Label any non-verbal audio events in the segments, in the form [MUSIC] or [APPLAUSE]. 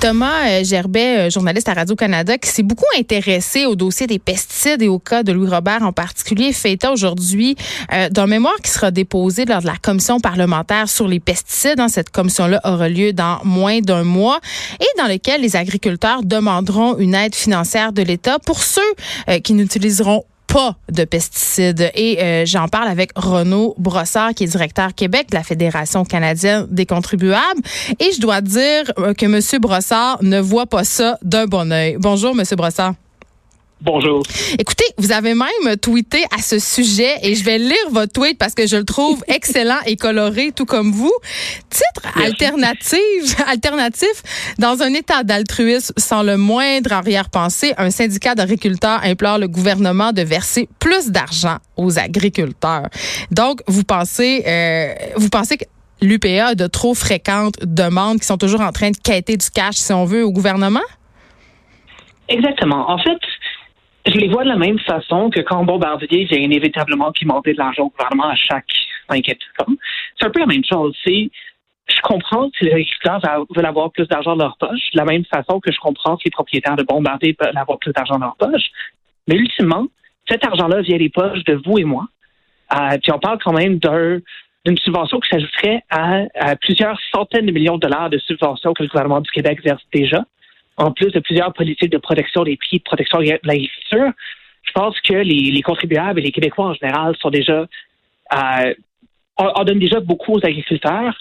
Thomas euh, Gerbet, euh, journaliste à Radio-Canada, qui s'est beaucoup intéressé au dossier des pesticides et au cas de Louis-Robert en particulier, fait état aujourd'hui euh, d'un mémoire qui sera déposé lors de la commission parlementaire sur les pesticides. Hein. Cette commission-là aura lieu dans moins d'un mois et dans lequel les agriculteurs demanderont une aide financière de l'État pour ceux qui n'utiliseront pas de pesticides. Et euh, j'en parle avec Renaud Brossard, qui est directeur Québec de la Fédération canadienne des contribuables. Et je dois dire euh, que M. Brossard ne voit pas ça d'un bon oeil. Bonjour, M. Brossard. Bonjour. Écoutez, vous avez même tweeté à ce sujet et je vais lire votre tweet parce que je le trouve [LAUGHS] excellent et coloré, tout comme vous. Titre alternative, [LAUGHS] alternatif, dans un état d'altruisme sans le moindre arrière-pensée, un syndicat d'agriculteurs implore le gouvernement de verser plus d'argent aux agriculteurs. Donc, vous pensez, euh, vous pensez que l'UPA a de trop fréquentes demandes qui sont toujours en train de quêter du cash, si on veut, au gouvernement? Exactement. En fait, je les vois de la même façon que quand Bombardier vient inévitablement pimenter de l'argent au gouvernement à chaque 5 C'est un peu la même chose. C'est, je comprends que les agriculteurs veulent avoir plus d'argent dans leur poche, de la même façon que je comprends que les propriétaires de Bombardier veulent avoir plus d'argent dans leur poche. Mais ultimement, cet argent-là vient des poches de vous et moi. Euh, puis on parle quand même d'une subvention qui s'ajouterait à, à, plusieurs centaines de millions de dollars de subventions que le gouvernement du Québec verse déjà en plus de plusieurs politiques de protection des prix, de protection de l'agriculture, je pense que les, contribuables et les Québécois en général sont déjà euh, en donnent déjà beaucoup aux agriculteurs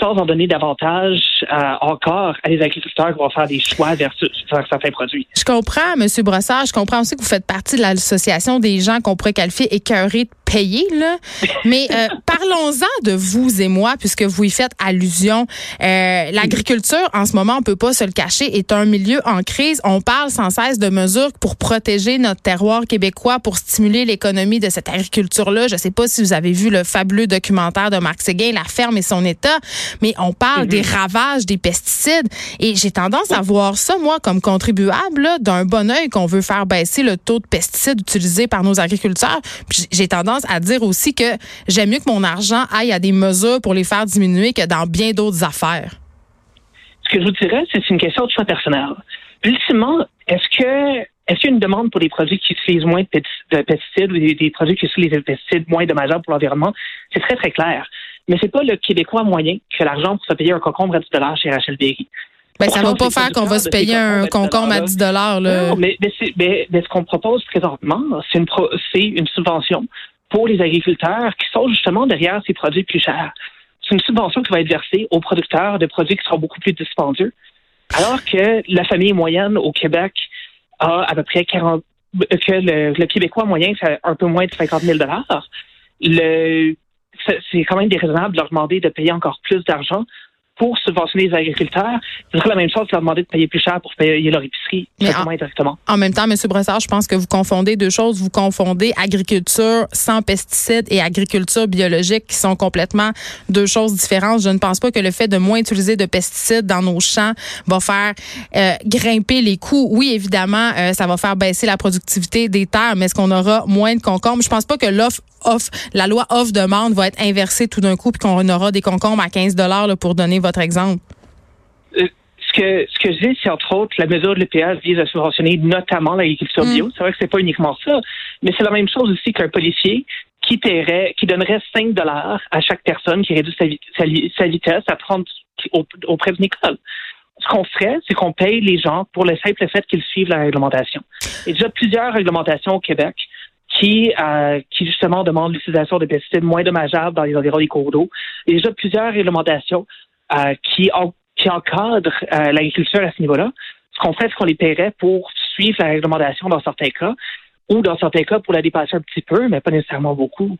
sans en donner davantage euh, encore à les agriculteurs qui vont faire des choix vers, certains produits. Je comprends, M. Brossard. Je comprends aussi que vous faites partie de l'association des gens qu'on pourrait qualifier écœurés de payer, là. Mais euh, [LAUGHS] parlons-en de vous et moi, puisque vous y faites allusion. Euh, l'agriculture, en ce moment, on peut pas se le cacher, est un milieu en crise. On parle sans cesse de mesures pour protéger notre terroir québécois, pour stimuler l'économie de cette agriculture-là. Je sais pas si vous avez vu le fabuleux documentaire de Marc Séguin, La ferme et son état, mais on parle des mhm. ravages des pesticides. Et j'ai tendance à voir ça, moi, comme contribuable, d'un bon oeil qu'on veut faire baisser le taux de pesticides utilisés par nos agriculteurs. J'ai tendance à dire aussi que j'aime mieux que mon argent aille à des mesures pour les faire diminuer que dans bien d'autres affaires. Ce que je vous dirais, c'est une question de choix personnel. Ultimement, est-ce que est-ce qu'il y a une demande pour des produits qui utilisent moins de pesticides ou des, produits qui utilisent des pesticides moins dommageables pour l'environnement? C'est très, très clair. Mais c'est pas le Québécois moyen qui a l'argent pour se payer un concombre à 10 chez Rachel Berry. Ben, ça va pas faire qu'on va se payer un concombre à 10 dollars. Non, mais, mais, ce qu'on propose présentement, c'est une, une subvention pour les agriculteurs qui sont justement derrière ces produits plus chers. C'est une subvention qui va être versée aux producteurs de produits qui seront beaucoup plus dispendieux. Alors que la famille moyenne au Québec a à peu près 40 que le, Québécois moyen fait un peu moins de 50 000 le c'est quand même déraisonnable de leur demander de payer encore plus d'argent pour subventionner les agriculteurs, ce serait la même chose que leur demander de payer plus cher pour payer leur épicerie, en, directement. En même temps, M. Bressard, je pense que vous confondez deux choses. Vous confondez agriculture sans pesticides et agriculture biologique qui sont complètement deux choses différentes. Je ne pense pas que le fait de moins utiliser de pesticides dans nos champs va faire euh, grimper les coûts. Oui, évidemment, euh, ça va faire baisser la productivité des terres, mais est-ce qu'on aura moins de concombres? Je pense pas que l'offre offre, la loi offre-demande va être inversée tout d'un coup puis qu'on aura des concombres à 15 dollars pour donner votre exemple? Euh, ce que, ce que je dis, c'est entre autres la mesure de l'EPA vise à subventionner notamment l'agriculture bio. Mm. C'est vrai que c'est pas uniquement ça, mais c'est la même chose aussi qu'un policier qui paierait, qui donnerait 5 dollars à chaque personne qui réduit sa, vitesse à prendre auprès d'une école. Ce qu'on ferait, c'est qu'on paye les gens pour le simple fait qu'ils suivent la réglementation. Il y a déjà plusieurs réglementations au Québec qui, euh, qui justement demandent l'utilisation de pesticides moins dommageables dans les environs des cours d'eau. Il y a déjà plusieurs réglementations euh, qui, qui encadrent euh, l'agriculture à ce niveau-là. Ce qu'on fait, c'est qu'on les paierait pour suivre la réglementation dans certains cas, ou dans certains cas pour la dépasser un petit peu, mais pas nécessairement beaucoup.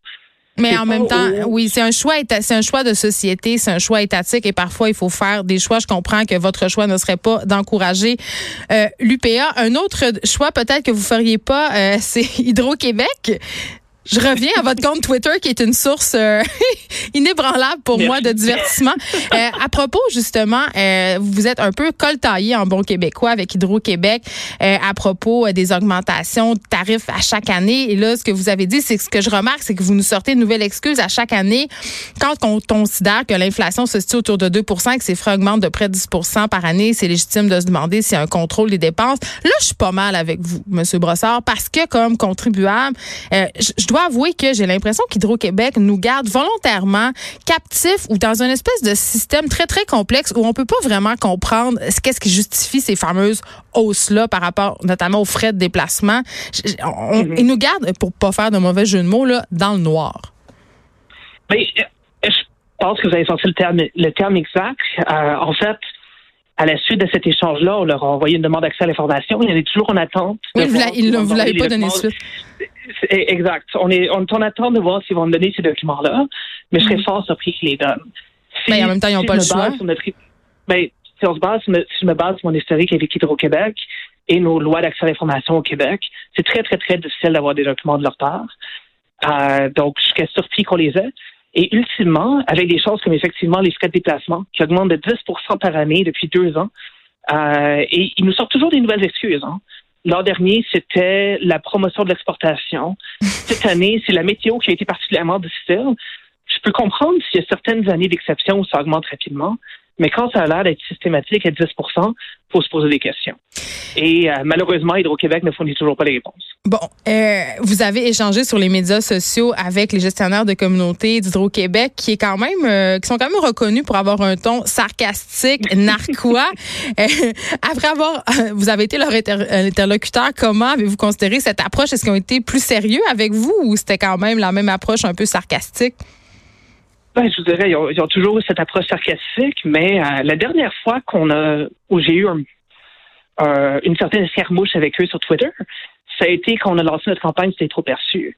Mais en même temps, oui, c'est un choix, c'est un choix de société, c'est un choix étatique et parfois il faut faire des choix. Je comprends que votre choix ne serait pas d'encourager euh, l'UPA. Un autre choix peut-être que vous feriez pas, [LAUGHS] c'est Hydro-Québec. Je reviens à votre compte Twitter qui est une source euh, [LAUGHS] inébranlable pour moi de divertissement. Euh, à propos justement, euh, vous êtes un peu coltaillé en bon québécois avec Hydro-Québec à propos des augmentations de tarifs à chaque année. Et là, ce que vous avez dit, c'est que ce que je remarque, c'est que vous nous sortez une nouvelle excuse à chaque année quand on considère que l'inflation se situe autour de 2 que ses frais augmentent de près de 10 par année. C'est légitime de se demander s'il y a un contrôle des dépenses. Là, je suis pas mal avec vous, Monsieur Brossard, parce que comme contribuable, je dois avouer que j'ai l'impression qu'Hydro-Québec nous garde volontairement captifs ou dans une espèce de système très, très complexe où on peut pas vraiment comprendre qu'est-ce qui justifie ces fameuses hausses-là par rapport notamment aux frais de déplacement. Mhm. Ils nous gardent, pour pas faire de mauvais jeu de mots, là, dans le noir. Mais, euh, je pense que vous avez sorti le terme, le terme exact. Euh, en fait, à la suite de cet échange-là, on leur a envoyé une demande d'accès à l'information. Il y en est toujours en attente. Oui, ils ne vous l'avez pas donné suite. Exact. On est, on en attente de voir s'ils vont me donner ces documents-là, mais je serais mm. fort surpris qu'ils les donnent. mais ben, en même temps, ils n'ont pas le choix. ben, si on se base, si je me base sur mon historique avec Hydro-Québec et nos lois d'accès à l'information au Québec, c'est très, très, très difficile d'avoir des documents de leur part. Euh, donc, je serais surpris qu'on les ait. Et ultimement, avec des choses comme effectivement les frais de déplacement qui augmentent de 10 par année depuis deux ans, euh, et ils nous sortent toujours des nouvelles excuses. Hein. L'an dernier, c'était la promotion de l'exportation. [LAUGHS] Cette année, c'est la météo qui a été particulièrement difficile. Je peux comprendre s'il y a certaines années d'exception où ça augmente rapidement, mais quand ça a l'air d'être systématique à 10 faut se poser des questions. Et euh, malheureusement, Hydro-Québec ne fournit toujours pas les réponses. Bon, euh, vous avez échangé sur les médias sociaux avec les gestionnaires de communautés d'Hydro-Québec, qui est quand même, euh, qui sont quand même reconnus pour avoir un ton sarcastique, [LAUGHS] narquois. après avoir, vous avez été leur interlocuteur, comment avez-vous considéré cette approche? Est-ce qu'ils ont été plus sérieux avec vous ou c'était quand même la même approche un peu sarcastique? Ben, je vous dirais, ils ont, toujours eu cette approche sarcastique, mais euh, la dernière fois qu'on a, où j'ai eu une certaine escarmouche avec eux sur Twitter, ça a été quand on a lancé notre campagne, c'était trop perçu.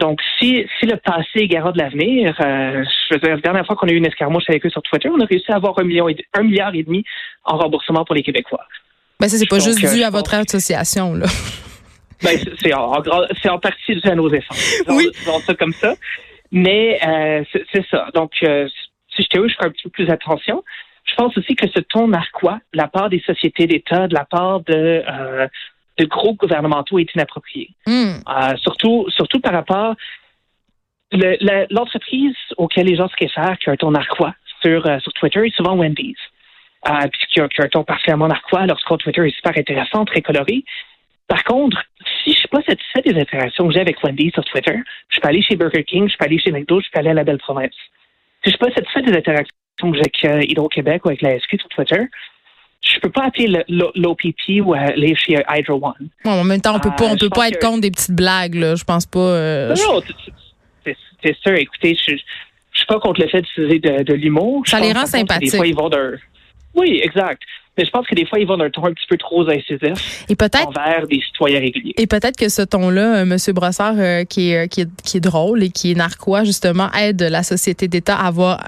Donc, si, si le passé est garant de l'avenir, euh, je veux dire, la dernière fois qu'on a eu une escarmouche avec eux sur Twitter, on a réussi à avoir un, million et, un milliard et demi en remboursement pour les Québécois. Ben, ça, c'est pas juste dû à votre association, là. Ben, c'est en, en, partie dû à nos efforts. Oui. Disons ça comme ça. Mais euh, c'est ça. Donc, euh, si j'étais eux, je ferais un petit peu plus attention. Je pense aussi que ce ton narquois, de la part des sociétés d'État, de la part de, euh, de groupes gouvernementaux, est inapproprié. Hmm. Euh, surtout, surtout par rapport l'entreprise auquel les gens se réfèrent qui a un ton narquois sur, euh, sur Twitter est souvent Wendy's. Euh, puis qui a, qui a, un ton particulièrement narquois. Leur compte Twitter est super intéressant, très coloré. Par contre, si je suis pas satisfait des interactions que j'ai avec Wendy sur Twitter, je peux aller chez Burger King, je peux aller chez McDo, je peux aller à la Belle Province. Si je suis pas satisfait des interactions que j'ai avec euh, Hydro-Québec ou avec la SQ sur Twitter, je peux pas appeler l'OPP ou aller chez Hydro One. en même temps, on peut pas, on euh, peut pas être contre des petites blagues, là. Je pense pas. Euh, non, c'est sûr. Écoutez, je, je suis pas contre le fait d'utiliser de, de l'humour. Ça les rend sympathiques. Des fois, ils vont de... Oui, exact. Mais je pense que des fois, ils vont d'un ton un petit peu trop incisif et peut-être, envers des citoyens réguliers. Et peut-être que ce ton-là, euh, M. Brossard, euh, qui, est, qui, est, qui est drôle et qui est narquois, justement, aide la société d'État à avoir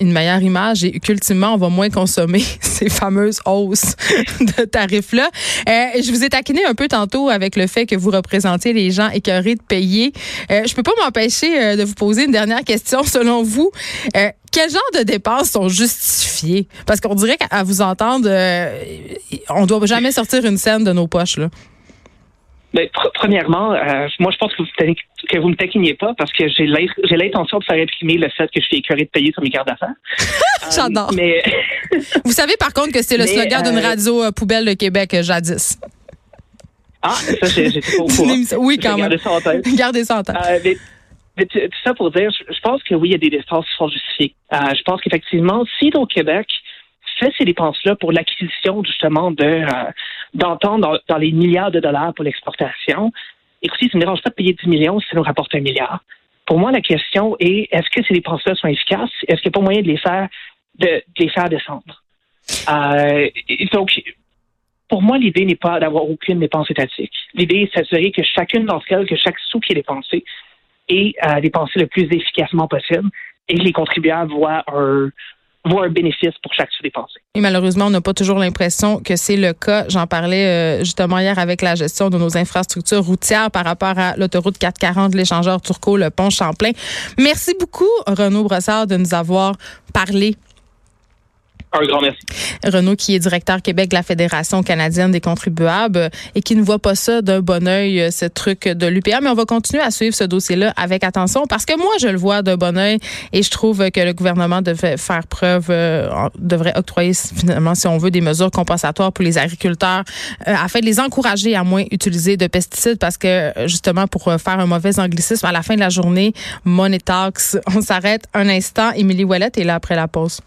une meilleure image et qu'ultimement, on va moins consommer [LAUGHS] ces fameuses hausses [LAUGHS] de tarifs-là. Euh, je vous ai taquiné un peu tantôt avec le fait que vous représentiez les gens écœurés de payer. Euh, je peux pas m'empêcher de vous poser une dernière question. [LAUGHS] Selon vous, quel genre de dépenses sont justifiées? Parce qu'on dirait qu'à vous entendre, euh, on ne doit jamais sortir une scène de nos poches. Là. Ben, premièrement, euh, moi, je pense que vous, ne me taquiniez pas parce que j'ai l'intention de faire imprimer le fait que je suis écœuré de payer sur mes cartes d'affaires. [LAUGHS] J'adore. Euh, mais... [LAUGHS] vous savez, par contre, que c'est le slogan d'une radio poubelle de Québec jadis. Ah, ça, j'étais pas au [LAUGHS] courant. Oui, quand même. Gardez ça en tête. Gardez ça en tête. Mais tout ça pour dire, je, pense que oui, il y a des dépenses qui sont justifiées. Euh, je pense qu'effectivement, si au Québec fait ces dépenses-là pour l'acquisition justement de euh, dans, les milliards de dollars pour l'exportation, écoutez, ça ne dérange pas de payer 10 millions si ça nous rapporte un milliard. Pour moi, la question est est-ce que ces dépenses-là sont efficaces? Est-ce qu'il n'y a pas moyen de les faire de, les faire descendre? Euh, donc, pour moi, l'idée n'est pas d'avoir aucune dépense étatique. L'idée est de s'assurer que chacune d'entre elles, que chaque sou qui est dépensé, et à dépenser le plus efficacement possible et que les contribuables voient un, voient un bénéfice pour chaque. Et malheureusement, on n'a pas toujours l'impression que c'est le cas. J'en parlais euh, justement hier avec la gestion de nos infrastructures routières par rapport à l'autoroute 440, l'échangeur Turcot, le pont Champlain. Merci beaucoup, Renaud Brossard, de nous avoir parlé un grand merci. Renaud, qui est directeur Québec de la Fédération canadienne des contribuables et qui ne voit pas ça d'un bon oeil, euh, ce truc de l'UPA. Mais on va continuer à suivre ce dossier-là avec attention parce que moi, je le vois d'un bon oeil et je trouve que le gouvernement devait faire preuve, euh, devrait octroyer finalement, si on veut, des mesures compensatoires pour les agriculteurs euh, afin de les encourager à moins utiliser de pesticides parce que justement, pour faire un mauvais anglicisme, à la fin de la journée, money talks. On s'arrête un instant. Émilie Ouellette est là après la pause.